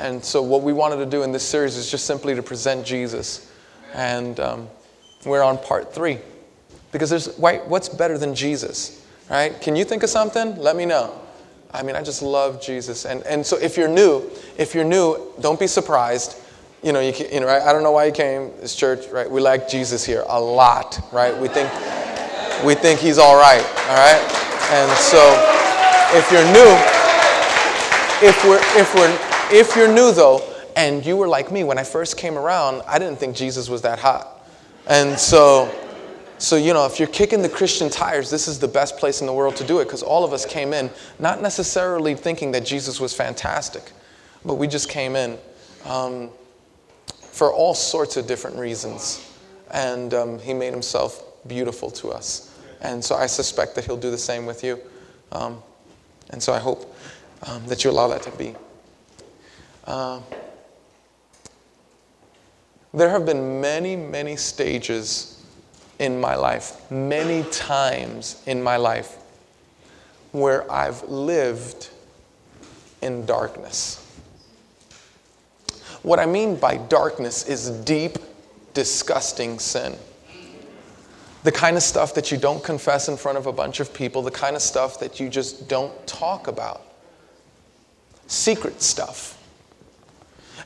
And so, what we wanted to do in this series is just simply to present Jesus. And um, we're on part three. Because there's, why, what's better than Jesus? Right? Can you think of something? Let me know. I mean, I just love Jesus. And, and so, if you're new, if you're new, don't be surprised. You know, you, you know, right? I don't know why you came this church, right? We like Jesus here a lot, right? We think, we think he's all right, all right? And so, if you're new, if we're, if we're, if you're new though, and you were like me when I first came around, I didn't think Jesus was that hot. And so, so you know, if you're kicking the Christian tires, this is the best place in the world to do it because all of us came in not necessarily thinking that Jesus was fantastic, but we just came in um, for all sorts of different reasons. And um, he made himself beautiful to us. And so I suspect that he'll do the same with you. Um, and so I hope um, that you allow that to be. Uh, there have been many, many stages in my life, many times in my life, where I've lived in darkness. What I mean by darkness is deep, disgusting sin. The kind of stuff that you don't confess in front of a bunch of people, the kind of stuff that you just don't talk about. Secret stuff.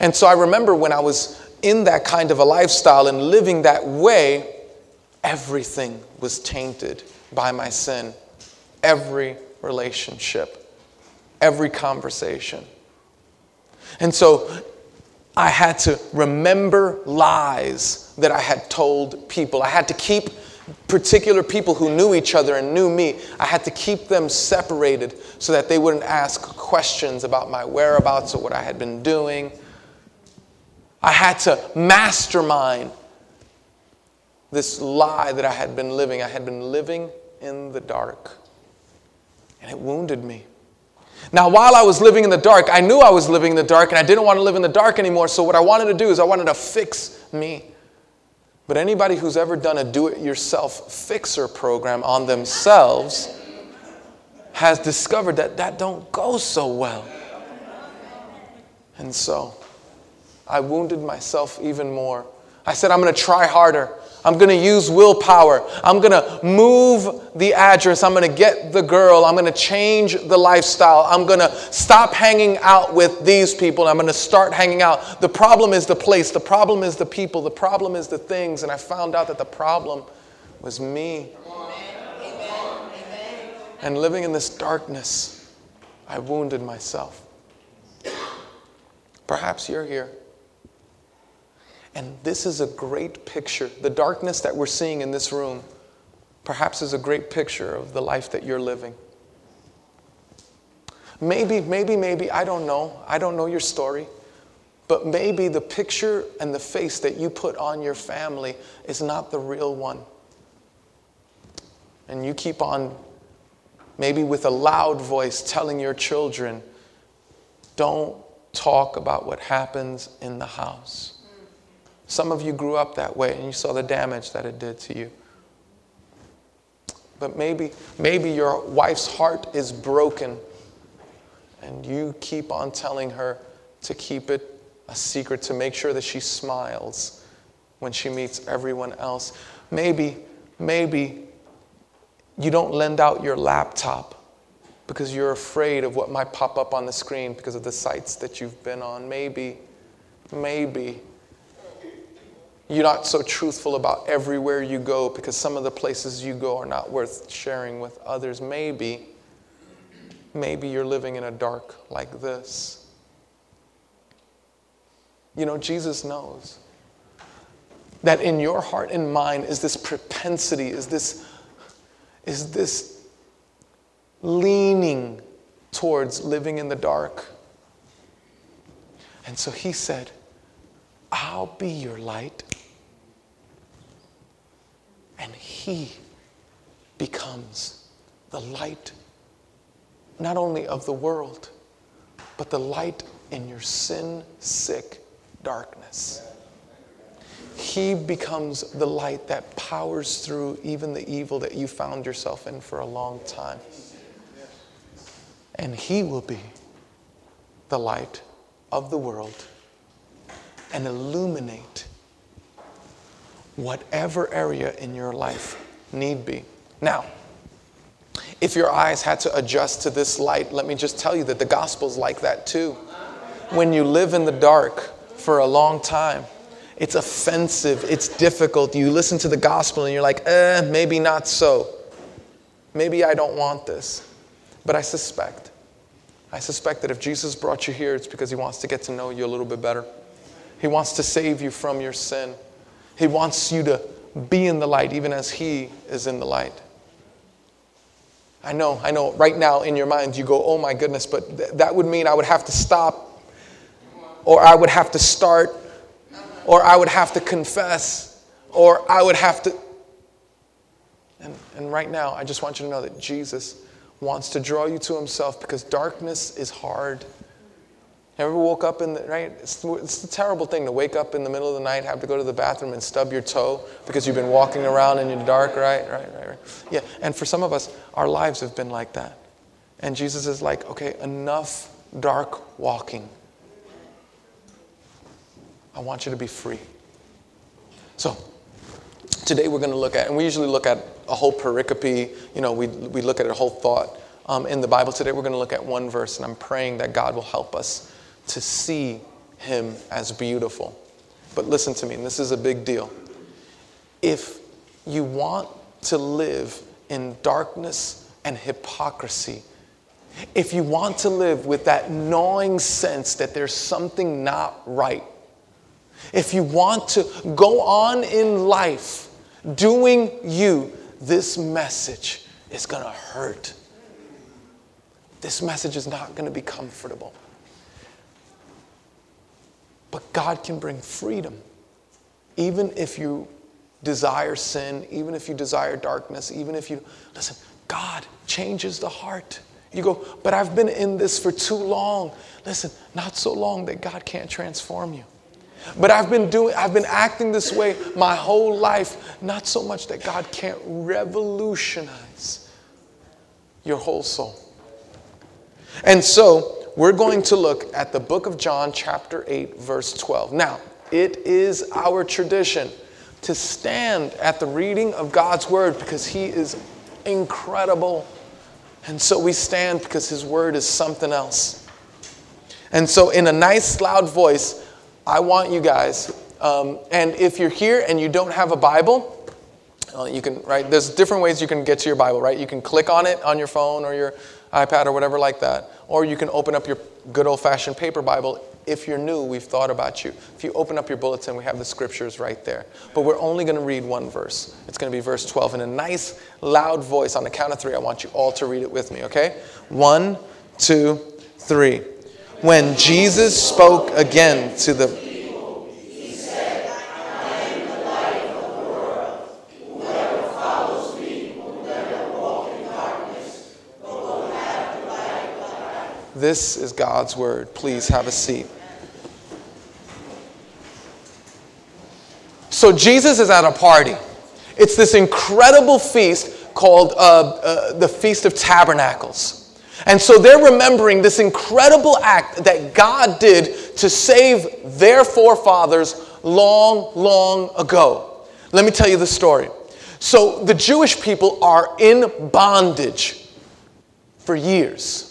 And so I remember when I was in that kind of a lifestyle and living that way, everything was tainted by my sin. Every relationship, every conversation. And so I had to remember lies that I had told people. I had to keep particular people who knew each other and knew me, I had to keep them separated so that they wouldn't ask questions about my whereabouts or what I had been doing. I had to mastermind this lie that I had been living. I had been living in the dark, and it wounded me. Now, while I was living in the dark, I knew I was living in the dark, and I didn't want to live in the dark anymore. So, what I wanted to do is I wanted to fix me. But anybody who's ever done a do it yourself fixer program on themselves has discovered that that don't go so well. And so I wounded myself even more. I said, I'm going to try harder. I'm going to use willpower. I'm going to move the address. I'm going to get the girl. I'm going to change the lifestyle. I'm going to stop hanging out with these people. I'm going to start hanging out. The problem is the place. The problem is the people. The problem is the things. And I found out that the problem was me. And living in this darkness, I wounded myself. Perhaps you're here and this is a great picture. The darkness that we're seeing in this room perhaps is a great picture of the life that you're living. Maybe, maybe, maybe, I don't know. I don't know your story. But maybe the picture and the face that you put on your family is not the real one. And you keep on, maybe with a loud voice, telling your children, don't talk about what happens in the house. Some of you grew up that way and you saw the damage that it did to you. But maybe, maybe your wife's heart is broken and you keep on telling her to keep it a secret, to make sure that she smiles when she meets everyone else. Maybe, maybe you don't lend out your laptop because you're afraid of what might pop up on the screen because of the sites that you've been on. Maybe, maybe you're not so truthful about everywhere you go because some of the places you go are not worth sharing with others. Maybe, maybe you're living in a dark like this. You know, Jesus knows that in your heart and mind is this propensity, is this, is this leaning towards living in the dark. And so he said, I'll be your light. And He becomes the light, not only of the world, but the light in your sin sick darkness. He becomes the light that powers through even the evil that you found yourself in for a long time. And He will be the light of the world and illuminate whatever area in your life need be. Now, if your eyes had to adjust to this light, let me just tell you that the gospel's like that too. When you live in the dark for a long time, it's offensive, it's difficult. You listen to the gospel and you're like, eh, maybe not so. Maybe I don't want this. But I suspect, I suspect that if Jesus brought you here, it's because he wants to get to know you a little bit better. He wants to save you from your sin. He wants you to be in the light, even as he is in the light. I know, I know, right now in your mind you go, oh my goodness, but th- that would mean I would have to stop, or I would have to start, or I would have to confess, or I would have to. And, and right now, I just want you to know that Jesus wants to draw you to himself because darkness is hard. Ever woke up in the, right? It's, it's a terrible thing to wake up in the middle of the night, have to go to the bathroom and stub your toe because you've been walking around in the dark, right? Right, right, right. Yeah, and for some of us, our lives have been like that. And Jesus is like, okay, enough dark walking. I want you to be free. So, today we're going to look at, and we usually look at a whole pericope, you know, we, we look at a whole thought um, in the Bible. Today we're going to look at one verse, and I'm praying that God will help us to see him as beautiful. But listen to me, and this is a big deal. If you want to live in darkness and hypocrisy, if you want to live with that gnawing sense that there's something not right, if you want to go on in life doing you, this message is going to hurt. This message is not going to be comfortable. But God can bring freedom. Even if you desire sin, even if you desire darkness, even if you, listen, God changes the heart. You go, but I've been in this for too long. Listen, not so long that God can't transform you. But I've been doing, I've been acting this way my whole life. Not so much that God can't revolutionize your whole soul. And so, we're going to look at the book of John, chapter 8, verse 12. Now, it is our tradition to stand at the reading of God's word because He is incredible. And so we stand because His word is something else. And so, in a nice, loud voice, I want you guys, um, and if you're here and you don't have a Bible, uh, you can, right? There's different ways you can get to your Bible, right? You can click on it on your phone or your iPad or whatever like that. Or you can open up your good old fashioned paper Bible. If you're new, we've thought about you. If you open up your bulletin, we have the scriptures right there. But we're only going to read one verse. It's going to be verse 12 in a nice, loud voice. On the count of three, I want you all to read it with me, okay? One, two, three. When Jesus spoke again to the This is God's word. Please have a seat. So, Jesus is at a party. It's this incredible feast called uh, uh, the Feast of Tabernacles. And so they're remembering this incredible act that God did to save their forefathers long, long ago. Let me tell you the story. So the Jewish people are in bondage for years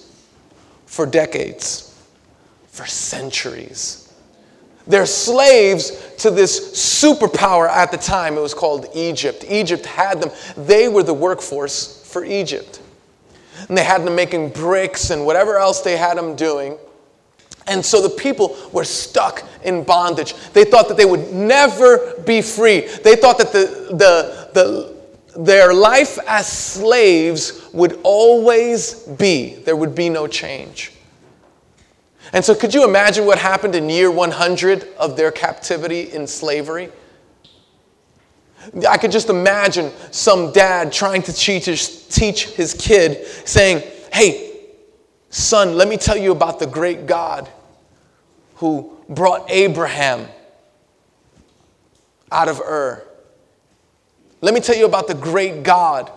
for decades, for centuries. They're slaves to this superpower at the time. It was called Egypt. Egypt had them, they were the workforce for Egypt. And they had them making bricks and whatever else they had them doing. And so the people were stuck in bondage. They thought that they would never be free. They thought that the, the, the, their life as slaves would always be. There would be no change. And so, could you imagine what happened in year 100 of their captivity in slavery? I could just imagine some dad trying to teach his, teach his kid, saying, Hey, son, let me tell you about the great God who brought Abraham out of Ur. Let me tell you about the great God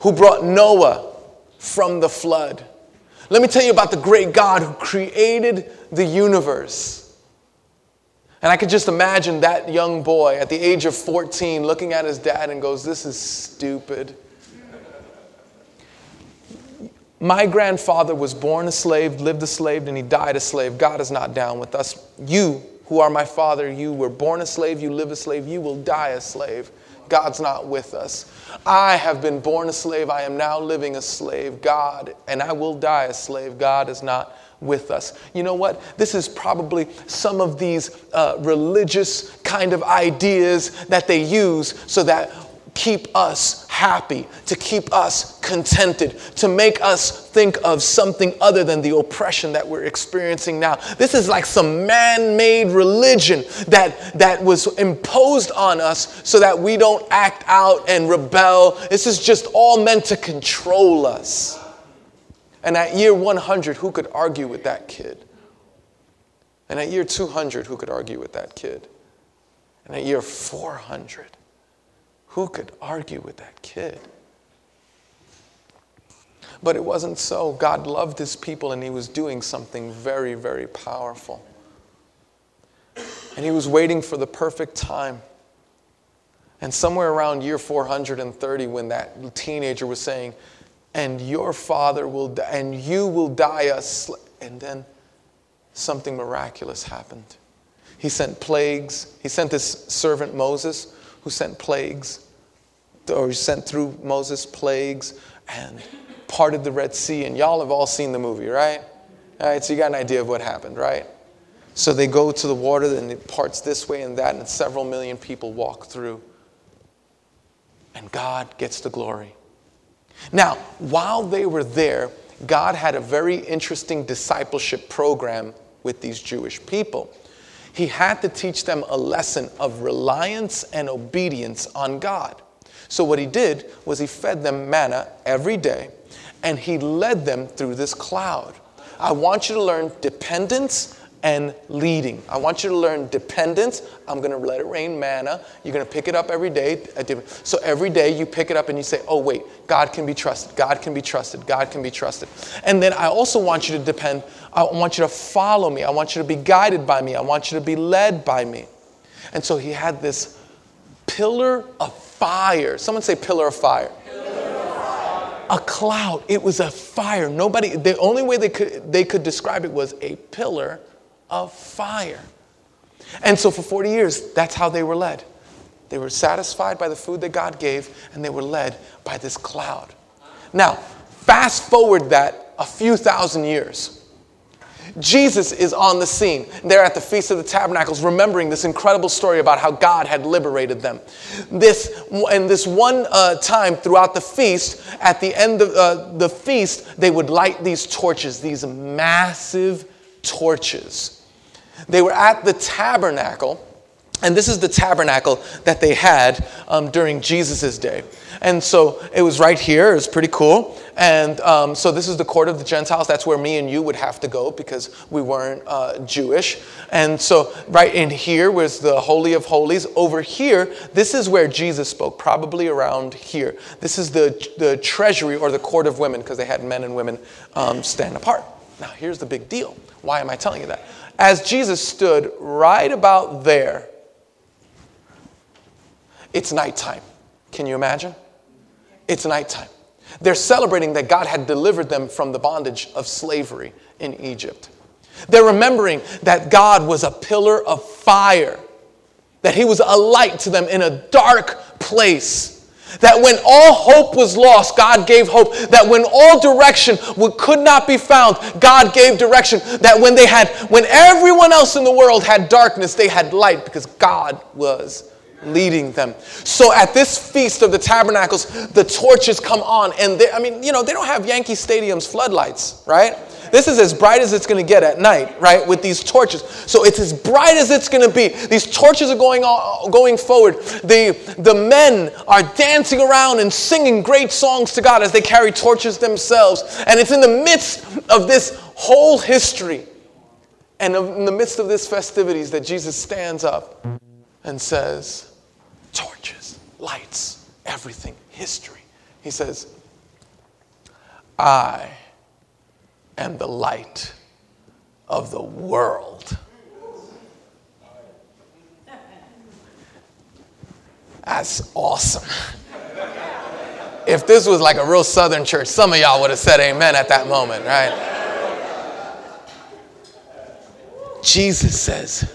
who brought Noah from the flood. Let me tell you about the great God who created the universe. And I could just imagine that young boy at the age of 14 looking at his dad and goes, This is stupid. My grandfather was born a slave, lived a slave, and he died a slave. God is not down with us. You, who are my father, you were born a slave, you live a slave, you will die a slave. God's not with us. I have been born a slave, I am now living a slave. God, and I will die a slave. God is not with us. You know what? This is probably some of these uh, religious kind of ideas that they use so that keep us happy, to keep us contented, to make us think of something other than the oppression that we're experiencing now. This is like some man made religion that, that was imposed on us so that we don't act out and rebel. This is just all meant to control us. And at year 100, who could argue with that kid? And at year 200, who could argue with that kid? And at year 400, who could argue with that kid? But it wasn't so. God loved his people and he was doing something very, very powerful. And he was waiting for the perfect time. And somewhere around year 430, when that teenager was saying, and your father will die, and you will die a and then something miraculous happened. He sent plagues. He sent his servant Moses, who sent plagues or sent through Moses plagues and parted the Red Sea. And y'all have all seen the movie, right? All right, so you got an idea of what happened, right? So they go to the water, and it parts this way and that, and several million people walk through. And God gets the glory. Now, while they were there, God had a very interesting discipleship program with these Jewish people. He had to teach them a lesson of reliance and obedience on God. So, what he did was he fed them manna every day and he led them through this cloud. I want you to learn dependence and leading. I want you to learn dependence. I'm going to let it rain manna. You're going to pick it up every day. So every day you pick it up and you say, oh, wait, God can be trusted. God can be trusted. God can be trusted. And then I also want you to depend. I want you to follow me. I want you to be guided by me. I want you to be led by me. And so he had this pillar of fire. Someone say pillar of fire. A cloud. It was a fire. Nobody, the only way they could, they could describe it was a pillar of fire. And so for 40 years, that's how they were led. They were satisfied by the food that God gave, and they were led by this cloud. Now, fast forward that a few thousand years. Jesus is on the scene. They're at the Feast of the Tabernacles, remembering this incredible story about how God had liberated them. This, and this one uh, time throughout the feast, at the end of uh, the feast, they would light these torches, these massive torches. They were at the tabernacle, and this is the tabernacle that they had um, during Jesus' day. And so it was right here. It was pretty cool. And um, so this is the court of the Gentiles. That's where me and you would have to go because we weren't uh, Jewish. And so right in here was the Holy of Holies. Over here, this is where Jesus spoke, probably around here. This is the, the treasury or the court of women because they had men and women um, stand apart. Now, here's the big deal. Why am I telling you that? As Jesus stood right about there, it's nighttime. Can you imagine? It's nighttime. They're celebrating that God had delivered them from the bondage of slavery in Egypt. They're remembering that God was a pillar of fire, that He was a light to them in a dark place. That when all hope was lost, God gave hope. That when all direction could not be found, God gave direction. That when they had, when everyone else in the world had darkness, they had light because God was leading them. So at this feast of the tabernacles, the torches come on, and they, I mean, you know, they don't have Yankee Stadium's floodlights, right? This is as bright as it's going to get at night, right? With these torches. So it's as bright as it's going to be. These torches are going on, going forward. The, the men are dancing around and singing great songs to God as they carry torches themselves. And it's in the midst of this whole history and in the midst of this festivities that Jesus stands up and says, torches, lights, everything, history. He says, I am the light of the world. That's awesome. If this was like a real southern church, some of y'all would have said amen at that moment, right? Jesus says,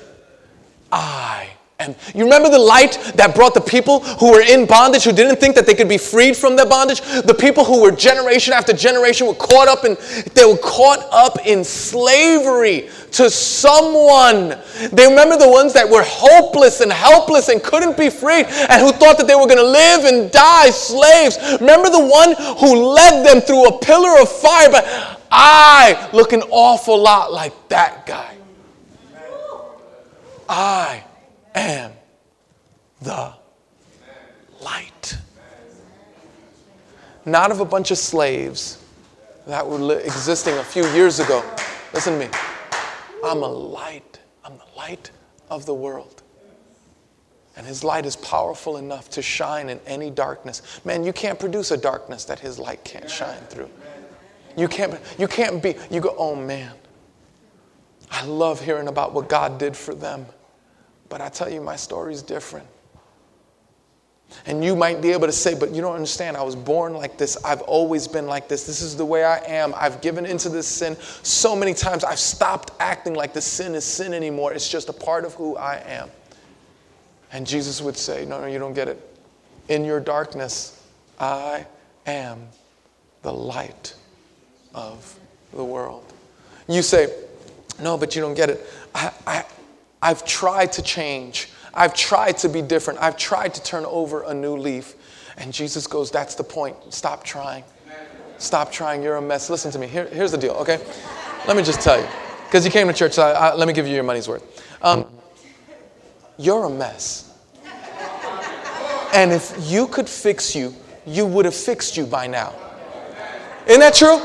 I am. You remember the light that brought the people who were in bondage, who didn't think that they could be freed from their bondage? The people who were generation after generation were caught up in, they were caught up in slavery to someone. They remember the ones that were hopeless and helpless and couldn't be freed and who thought that they were going to live and die slaves. Remember the one who led them through a pillar of fire, but I look an awful lot like that guy. I am the light. Not of a bunch of slaves that were li- existing a few years ago. Listen to me. I'm a light. I'm the light of the world. And his light is powerful enough to shine in any darkness. Man, you can't produce a darkness that his light can't shine through. You can't, you can't be, you go, oh man, I love hearing about what God did for them. But I tell you, my story is different. And you might be able to say, but you don't understand. I was born like this. I've always been like this. This is the way I am. I've given into this sin so many times. I've stopped acting like the sin is sin anymore. It's just a part of who I am. And Jesus would say, No, no, you don't get it. In your darkness, I am the light of the world. You say, No, but you don't get it. I, I, I've tried to change. I've tried to be different. I've tried to turn over a new leaf. And Jesus goes, That's the point. Stop trying. Stop trying. You're a mess. Listen to me. Here, here's the deal, okay? Let me just tell you. Because you came to church, so I, I, let me give you your money's worth. Um, you're a mess. And if you could fix you, you would have fixed you by now. Isn't that true?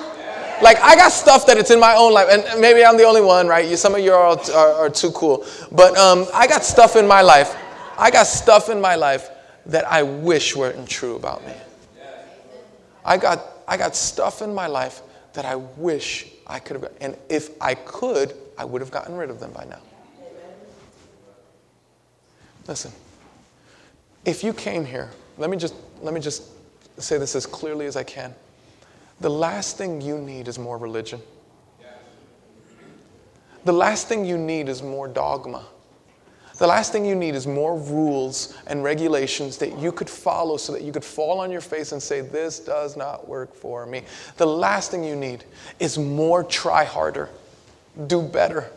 Like I got stuff that it's in my own life, and maybe I'm the only one, right? You, some of you are, are, are too cool, but um, I got stuff in my life. I got stuff in my life that I wish weren't true about me. I got I got stuff in my life that I wish I could have, and if I could, I would have gotten rid of them by now. Listen, if you came here, let me just let me just say this as clearly as I can. The last thing you need is more religion. The last thing you need is more dogma. The last thing you need is more rules and regulations that you could follow so that you could fall on your face and say, This does not work for me. The last thing you need is more try harder, do better,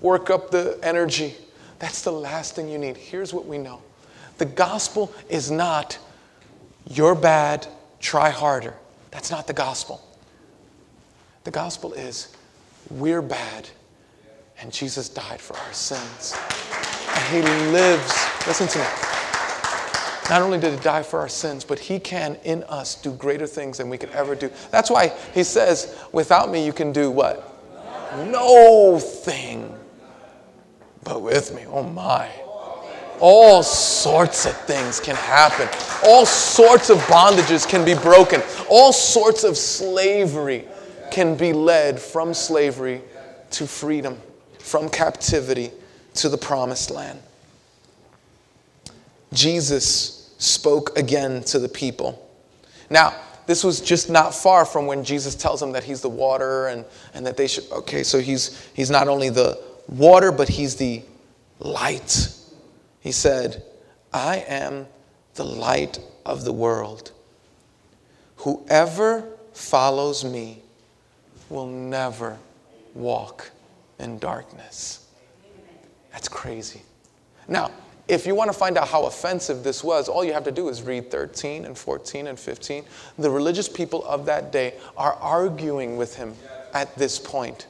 work up the energy. That's the last thing you need. Here's what we know the gospel is not, you're bad, try harder. That's not the gospel. The gospel is we're bad and Jesus died for our sins. And he lives. Listen to me. Not only did he die for our sins, but he can in us do greater things than we could ever do. That's why he says, without me, you can do what? No thing. But with me, oh my. All sorts of things can happen. All sorts of bondages can be broken. All sorts of slavery can be led from slavery to freedom, from captivity to the promised land. Jesus spoke again to the people. Now, this was just not far from when Jesus tells them that he's the water and, and that they should. Okay, so he's, he's not only the water, but he's the light. He said, I am the light of the world. Whoever follows me will never walk in darkness. That's crazy. Now, if you want to find out how offensive this was, all you have to do is read 13 and 14 and 15. The religious people of that day are arguing with him at this point.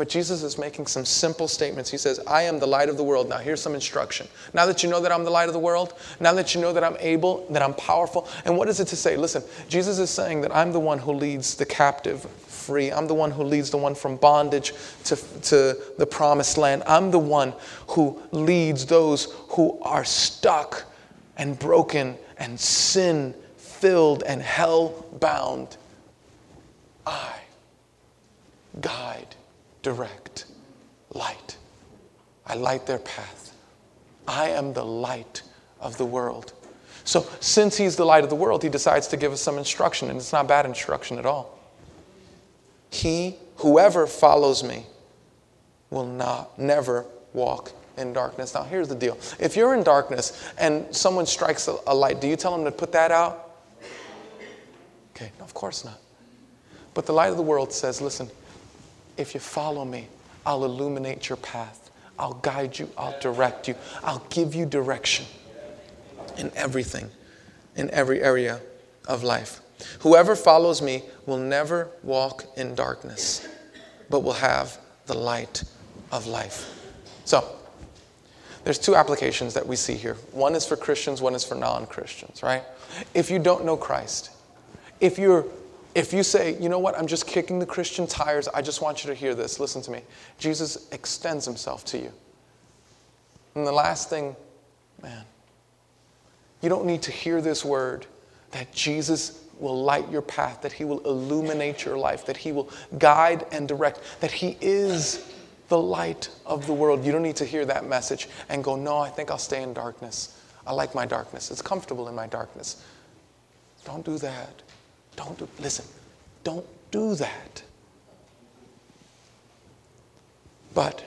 But Jesus is making some simple statements. He says, I am the light of the world. Now, here's some instruction. Now that you know that I'm the light of the world, now that you know that I'm able, that I'm powerful, and what is it to say? Listen, Jesus is saying that I'm the one who leads the captive free. I'm the one who leads the one from bondage to, to the promised land. I'm the one who leads those who are stuck and broken and sin filled and hell bound. I guide, direct, light. I light their path. I am the light of the world. So, since he's the light of the world, he decides to give us some instruction, and it's not bad instruction at all. He, whoever follows me, will not never walk in darkness. Now, here's the deal. If you're in darkness and someone strikes a, light, do you tell them to put that out? Okay, of course not. But the light of the world says, listen, if you follow me, I'll illuminate your path. I'll guide you. I'll direct you. I'll give you direction in everything, in every area of life. Whoever follows me will never walk in darkness, but will have the light of life. So, there's two applications that we see here. One is for Christians, one is for non Christians, right? If you don't know Christ, if you're if you say, you know what, I'm just kicking the Christian tires, I just want you to hear this. Listen to me. Jesus extends himself to you. And the last thing, man, you don't need to hear this word that Jesus will light your path, that he will illuminate your life, that he will guide and direct, that he is the light of the world. You don't need to hear that message and go, no, I think I'll stay in darkness. I like my darkness. It's comfortable in my darkness. Don't do that. Don't do, listen, don't do that. But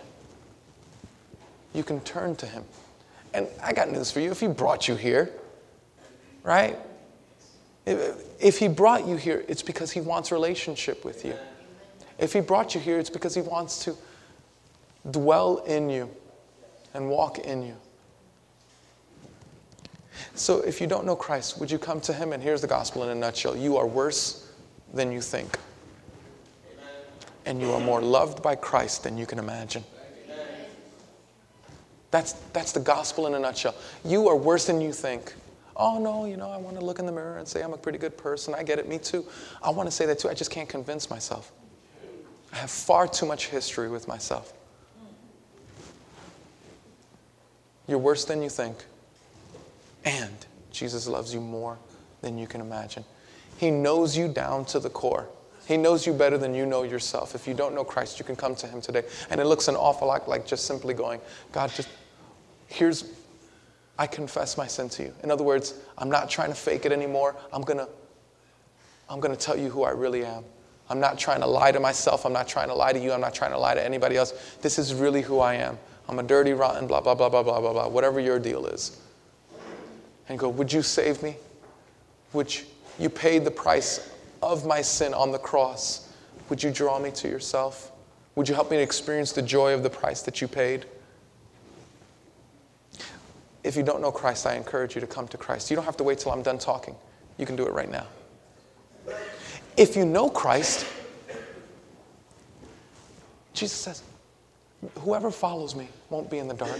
you can turn to him. And I got news for you. If he brought you here, right? If he brought you here, it's because he wants relationship with you. If he brought you here, it's because he wants to dwell in you and walk in you. So if you don't know Christ, would you come to him? And here's the gospel in a nutshell you are worse than you think. And you are more loved by Christ than you can imagine. That's, that's the gospel in a nutshell. You are worse than you think. Oh, no, you know, I want to look in the mirror and say I'm a pretty good person. I get it, me too. I want to say that too. I just can't convince myself. I have far too much history with myself. You're worse than you think. And Jesus loves you more than you can imagine. He knows you down to the core. He knows you better than you know yourself. If you don't know Christ, you can come to Him today. And it looks an awful lot like just simply going, God, just here's, I confess my sin to you. In other words, I'm not trying to fake it anymore. I'm going to I'm going to tell you who I really am. I'm not trying to lie to myself. I'm not trying to lie to you. I'm not trying to lie to anybody else. This is really who I am. I'm a dirty, rotten, blah, blah, blah, blah, blah, blah, blah, whatever your deal is. And go, Would you save me? Would you, you paid the price of my sin on the cross. Would you draw me to yourself? Would you help me to experience the joy of the price that you paid? If you don't know Christ, I encourage you to come to Christ. You don't have to wait till I'm done talking. You can do it right now. If you know Christ, Jesus says, Whoever follows me won't be in the dark.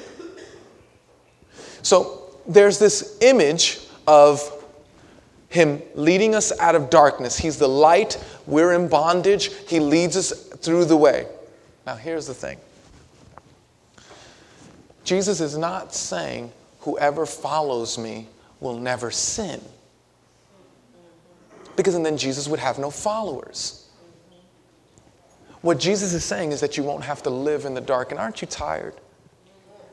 So there's this image of him leading us out of darkness. He's the light, we're in bondage, He leads us through the way. Now, here's the thing Jesus is not saying, Whoever follows me will never sin. Because then Jesus would have no followers. What Jesus is saying is that you won't have to live in the dark. And aren't you tired?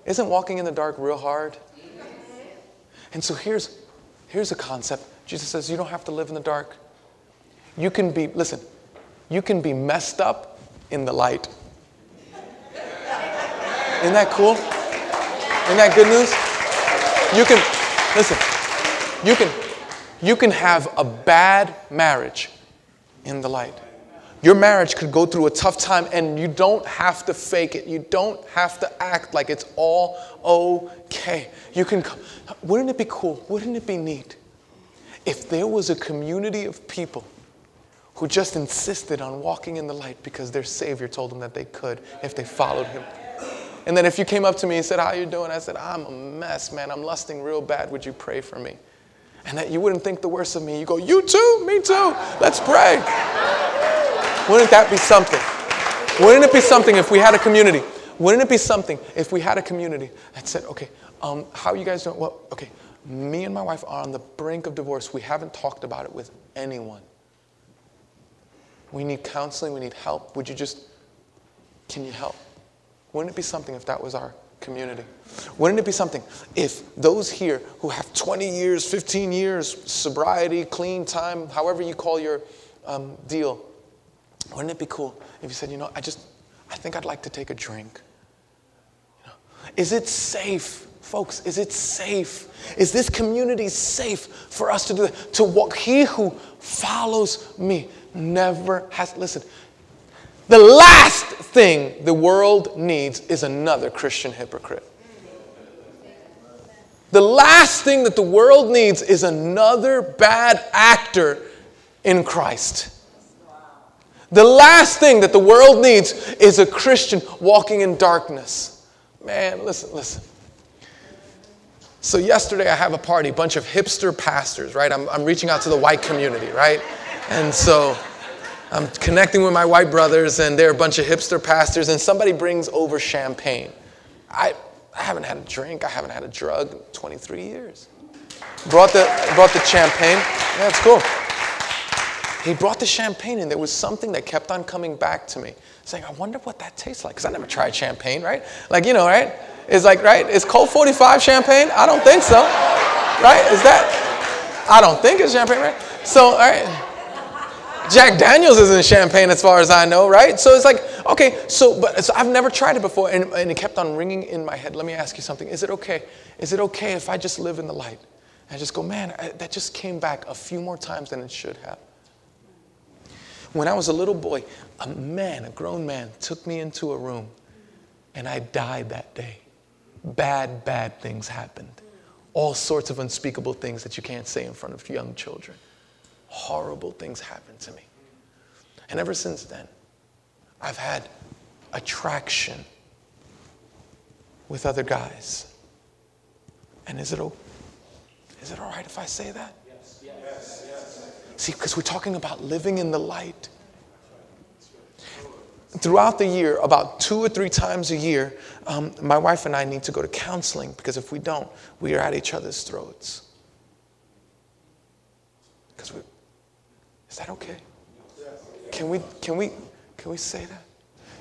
Isn't walking in the dark real hard? And so here's, here's a concept. Jesus says you don't have to live in the dark. You can be, listen, you can be messed up in the light. Isn't that cool? Isn't that good news? You can, listen, you can, you can have a bad marriage in the light. Your marriage could go through a tough time and you don't have to fake it. You don't have to act like it's all okay. You can come. Wouldn't it be cool? Wouldn't it be neat if there was a community of people who just insisted on walking in the light because their Savior told them that they could if they followed Him? And then if you came up to me and said, How you doing? I said, I'm a mess, man. I'm lusting real bad. Would you pray for me? And that you wouldn't think the worst of me. You go, You too? Me too. Let's pray. Wouldn't that be something? Wouldn't it be something if we had a community? Wouldn't it be something if we had a community that said, okay, um, how are you guys doing? Well, okay, me and my wife are on the brink of divorce. We haven't talked about it with anyone. We need counseling, we need help. Would you just, can you help? Wouldn't it be something if that was our community? Wouldn't it be something if those here who have 20 years, 15 years, sobriety, clean time, however you call your um, deal, wouldn't it be cool if you said, you know, I just, I think I'd like to take a drink? You know, is it safe? Folks, is it safe? Is this community safe for us to do that? To walk? He who follows me never has, listen, the last thing the world needs is another Christian hypocrite. The last thing that the world needs is another bad actor in Christ. The last thing that the world needs is a Christian walking in darkness. Man, listen, listen. So, yesterday I have a party, a bunch of hipster pastors, right? I'm, I'm reaching out to the white community, right? And so I'm connecting with my white brothers, and they're a bunch of hipster pastors, and somebody brings over champagne. I, I haven't had a drink, I haven't had a drug in 23 years. Brought the, brought the champagne. Yeah, it's cool. He brought the champagne, and there was something that kept on coming back to me, saying, I wonder what that tastes like, because I never tried champagne, right? Like, you know, right? It's like, right? Is Colt 45 champagne? I don't think so. Right? Is that? I don't think it's champagne, right? So, all right. Jack Daniels isn't champagne as far as I know, right? So it's like, okay, so, but so I've never tried it before, and, and it kept on ringing in my head. Let me ask you something. Is it okay? Is it okay if I just live in the light? I just go, man, I, that just came back a few more times than it should have. When I was a little boy, a man, a grown man, took me into a room, and I died that day. Bad, bad things happened. All sorts of unspeakable things that you can't say in front of young children horrible things happened to me. And ever since then, I've had attraction with other guys. And is it, is it all right if I say that? See, because we're talking about living in the light. Throughout the year, about two or three times a year, um, my wife and I need to go to counseling because if we don't, we are at each other's throats. Because we, is that okay? Can we, can we, can we say that?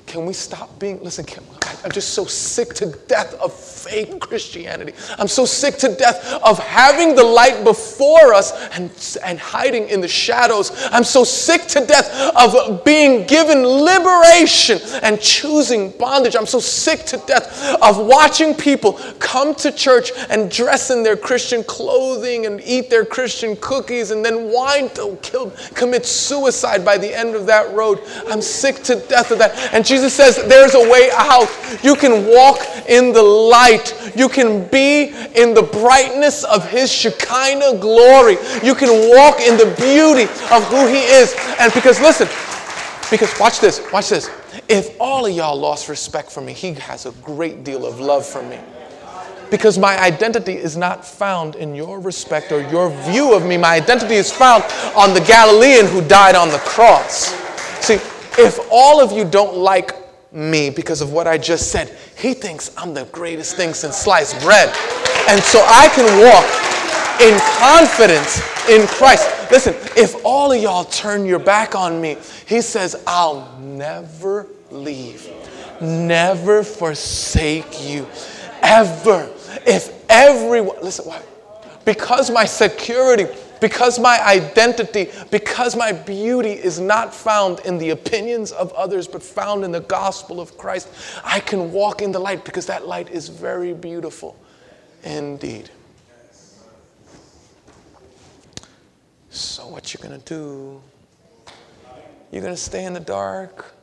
Can we stop being, listen, can, I'm just so sick to death of fake Christianity. I'm so sick to death of having the light before us and, and hiding in the shadows. I'm so sick to death of being given liberation and choosing bondage. I'm so sick to death of watching people come to church and dress in their Christian clothing and eat their Christian cookies and then whine to kill, commit suicide by the end of that road. I'm sick to death of that. And Jesus Jesus says there's a way out. You can walk in the light. You can be in the brightness of His Shekinah glory. You can walk in the beauty of who He is. And because, listen, because watch this, watch this. If all of y'all lost respect for me, He has a great deal of love for me because my identity is not found in your respect or your view of me. My identity is found on the Galilean who died on the cross. See, if all of you don't like me because of what I just said, he thinks I'm the greatest thing since sliced bread. And so I can walk in confidence in Christ. Listen, if all of y'all turn your back on me, he says, I'll never leave, never forsake you, ever. If everyone, listen, why? Because my security because my identity, because my beauty is not found in the opinions of others, but found in the gospel of Christ, I can walk in the light because that light is very beautiful indeed. So, what you gonna do? You're gonna stay in the dark?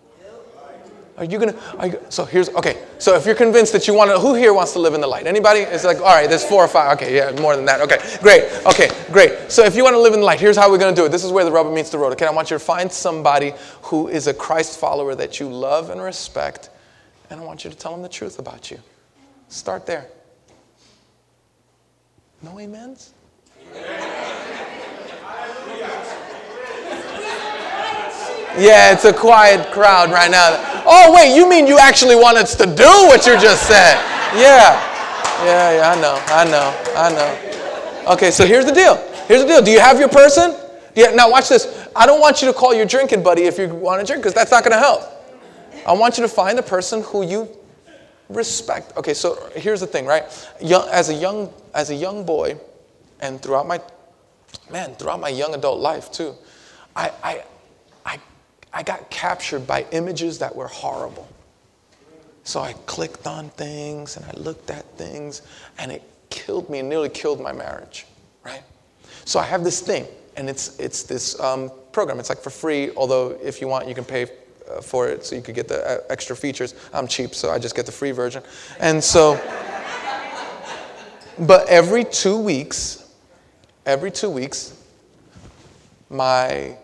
Are you gonna? Are you, so here's okay. So if you're convinced that you want to, who here wants to live in the light? Anybody? It's like all right. There's four or five. Okay, yeah, more than that. Okay, great. Okay, great. So if you want to live in the light, here's how we're gonna do it. This is where the rubber meets the road. Okay, I want you to find somebody who is a Christ follower that you love and respect, and I want you to tell them the truth about you. Start there. No amens. Yeah, it's a quiet crowd right now. Oh, wait, you mean you actually want us to do what you just said? Yeah. Yeah, yeah, I know, I know, I know. Okay, so here's the deal. Here's the deal. Do you have your person? Yeah, now watch this. I don't want you to call your drinking buddy if you want to drink, because that's not going to help. I want you to find the person who you respect. Okay, so here's the thing, right? Young, as a young as a young boy, and throughout my man, throughout my young adult life too, I I I, I got captured by images that were horrible. So I clicked on things and I looked at things, and it killed me and nearly killed my marriage, right? So I have this thing, and it's it's this um, program. It's like for free, although if you want, you can pay uh, for it so you could get the uh, extra features. I'm cheap, so I just get the free version. And so, but every two weeks, every two weeks, my,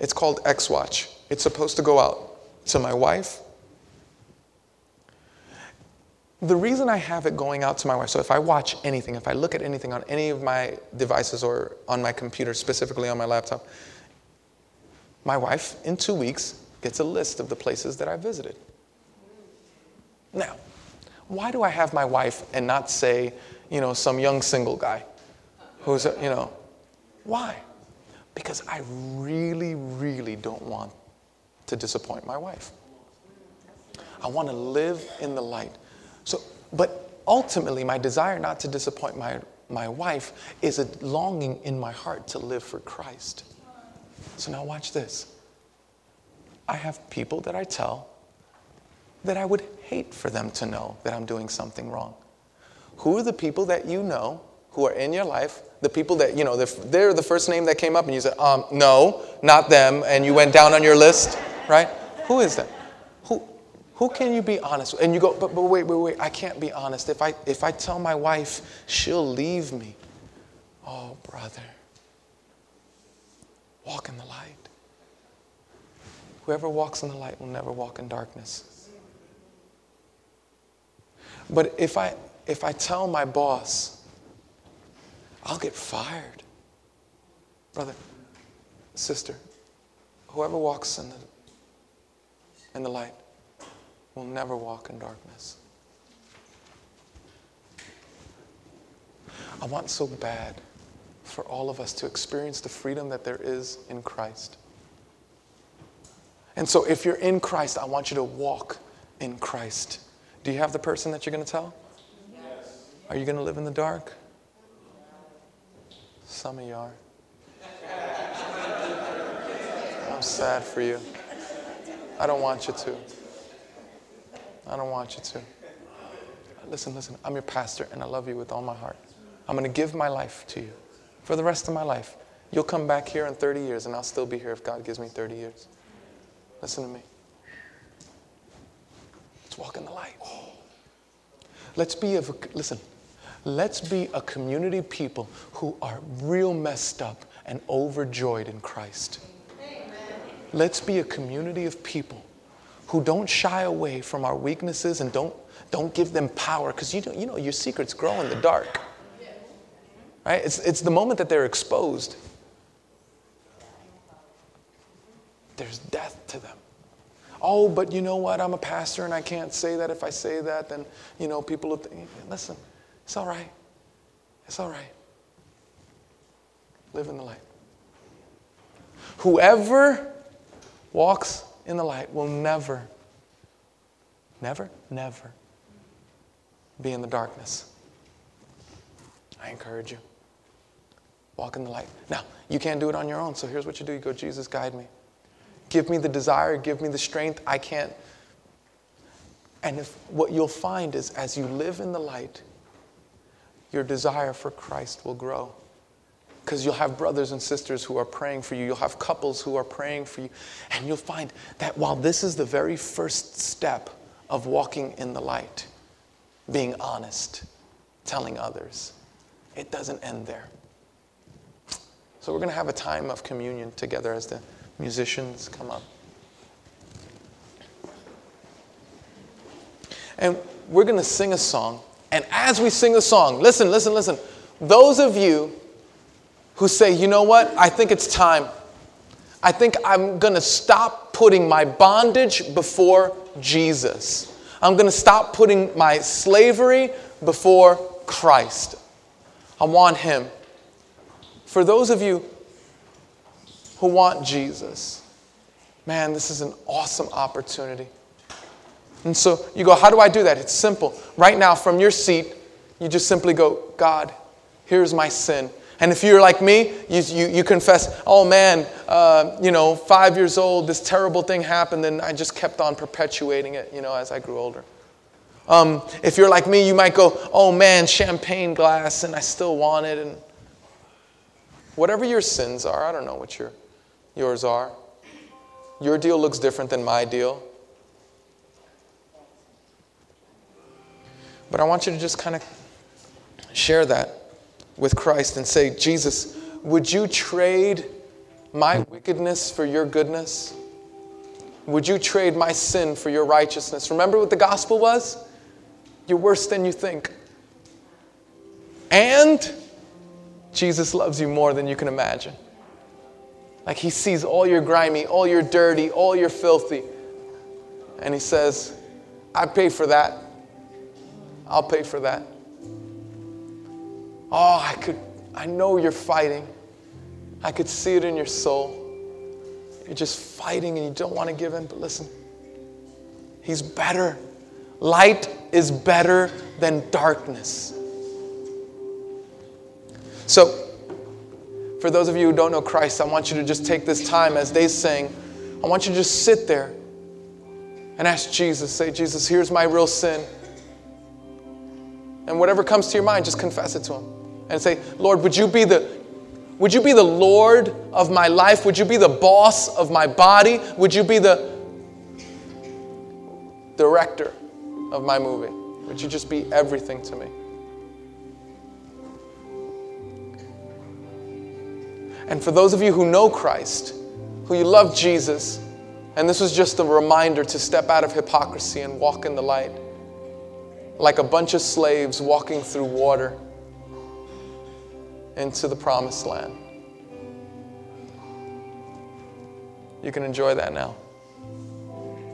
it's called X Watch. It's supposed to go out to my wife. The reason I have it going out to my wife, so if I watch anything, if I look at anything on any of my devices or on my computer, specifically on my laptop, my wife in two weeks gets a list of the places that I visited. Now, why do I have my wife and not say, you know, some young single guy who's, you know, why? Because I really, really don't want to disappoint my wife. I want to live in the light. So, but ultimately, my desire not to disappoint my, my wife is a longing in my heart to live for Christ. So now watch this. I have people that I tell that I would hate for them to know that I'm doing something wrong. Who are the people that you know who are in your life? The people that, you know, they're the first name that came up and you said, um, no, not them, and you went down on your list, right? Who is that? Who, who can you be honest with? And you go, but, but wait, wait, wait, I can't be honest. If I, if I tell my wife, she'll leave me. Oh, brother, walk in the light. Whoever walks in the light will never walk in darkness. But if I, if I tell my boss, I'll get fired. Brother, sister, whoever walks in the, in the light will never walk in darkness. I want so bad for all of us to experience the freedom that there is in Christ. And so, if you're in Christ, I want you to walk in Christ. Do you have the person that you're going to tell? Yes. Are you going to live in the dark? Some of you are. I'm sad for you. I don't want you to. I don't want you to. Listen, listen, I'm your pastor and I love you with all my heart. I'm going to give my life to you for the rest of my life. You'll come back here in 30 years and I'll still be here if God gives me 30 years. Listen to me. Let's walk in the light. Let's be a, listen, let's be a community people who are real messed up and overjoyed in Christ. Amen. Let's be a community of people who don't shy away from our weaknesses and don't, don't give them power because you, you know your secrets grow in the dark. Right? It's, it's the moment that they're exposed there's death to them. Oh, but you know what? I'm a pastor and I can't say that. If I say that, then, you know, people will listen, it's all right. It's all right. Live in the light. Whoever walks in the light will never, never, never be in the darkness. I encourage you. Walk in the light. Now, you can't do it on your own, so here's what you do you go, Jesus, guide me. Give me the desire, give me the strength. I can't. And if what you'll find is as you live in the light, your desire for Christ will grow. Because you'll have brothers and sisters who are praying for you. You'll have couples who are praying for you. And you'll find that while this is the very first step of walking in the light, being honest, telling others, it doesn't end there. So we're going to have a time of communion together as the Musicians, come up. And we're going to sing a song. And as we sing a song, listen, listen, listen. Those of you who say, you know what, I think it's time. I think I'm going to stop putting my bondage before Jesus. I'm going to stop putting my slavery before Christ. I want Him. For those of you who want Jesus, man, this is an awesome opportunity. And so you go, How do I do that? It's simple. Right now, from your seat, you just simply go, God, here's my sin. And if you're like me, you, you, you confess, oh man, uh, you know, five years old, this terrible thing happened, and I just kept on perpetuating it, you know, as I grew older. Um, if you're like me, you might go, oh man, champagne glass, and I still want it. And whatever your sins are, I don't know what your, yours are. Your deal looks different than my deal. But I want you to just kind of share that with Christ and say, Jesus, would you trade my wickedness for your goodness? Would you trade my sin for your righteousness? Remember what the gospel was? You're worse than you think. And Jesus loves you more than you can imagine. Like he sees all your grimy, all your dirty, all your filthy. And he says, I pay for that. I'll pay for that. Oh, I could, I know you're fighting. I could see it in your soul. You're just fighting and you don't want to give in, but listen, He's better. Light is better than darkness. So, for those of you who don't know Christ, I want you to just take this time as they sing. I want you to just sit there and ask Jesus, say, Jesus, here's my real sin. And whatever comes to your mind, just confess it to Him and say, Lord, would you be the would you be the Lord of my life? Would you be the boss of my body? Would you be the director of my movie? Would you just be everything to me? And for those of you who know Christ, who you love Jesus, and this was just a reminder to step out of hypocrisy and walk in the light, like a bunch of slaves walking through water into the promised land. You can enjoy that now.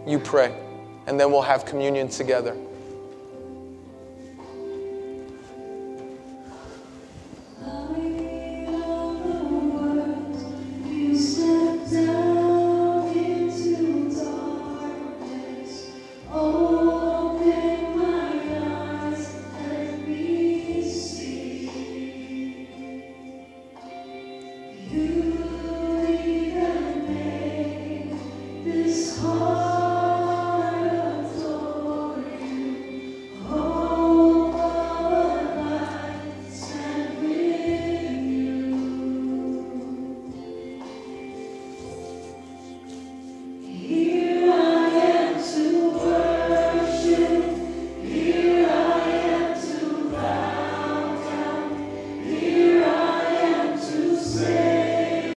You pray, and then we'll have communion together.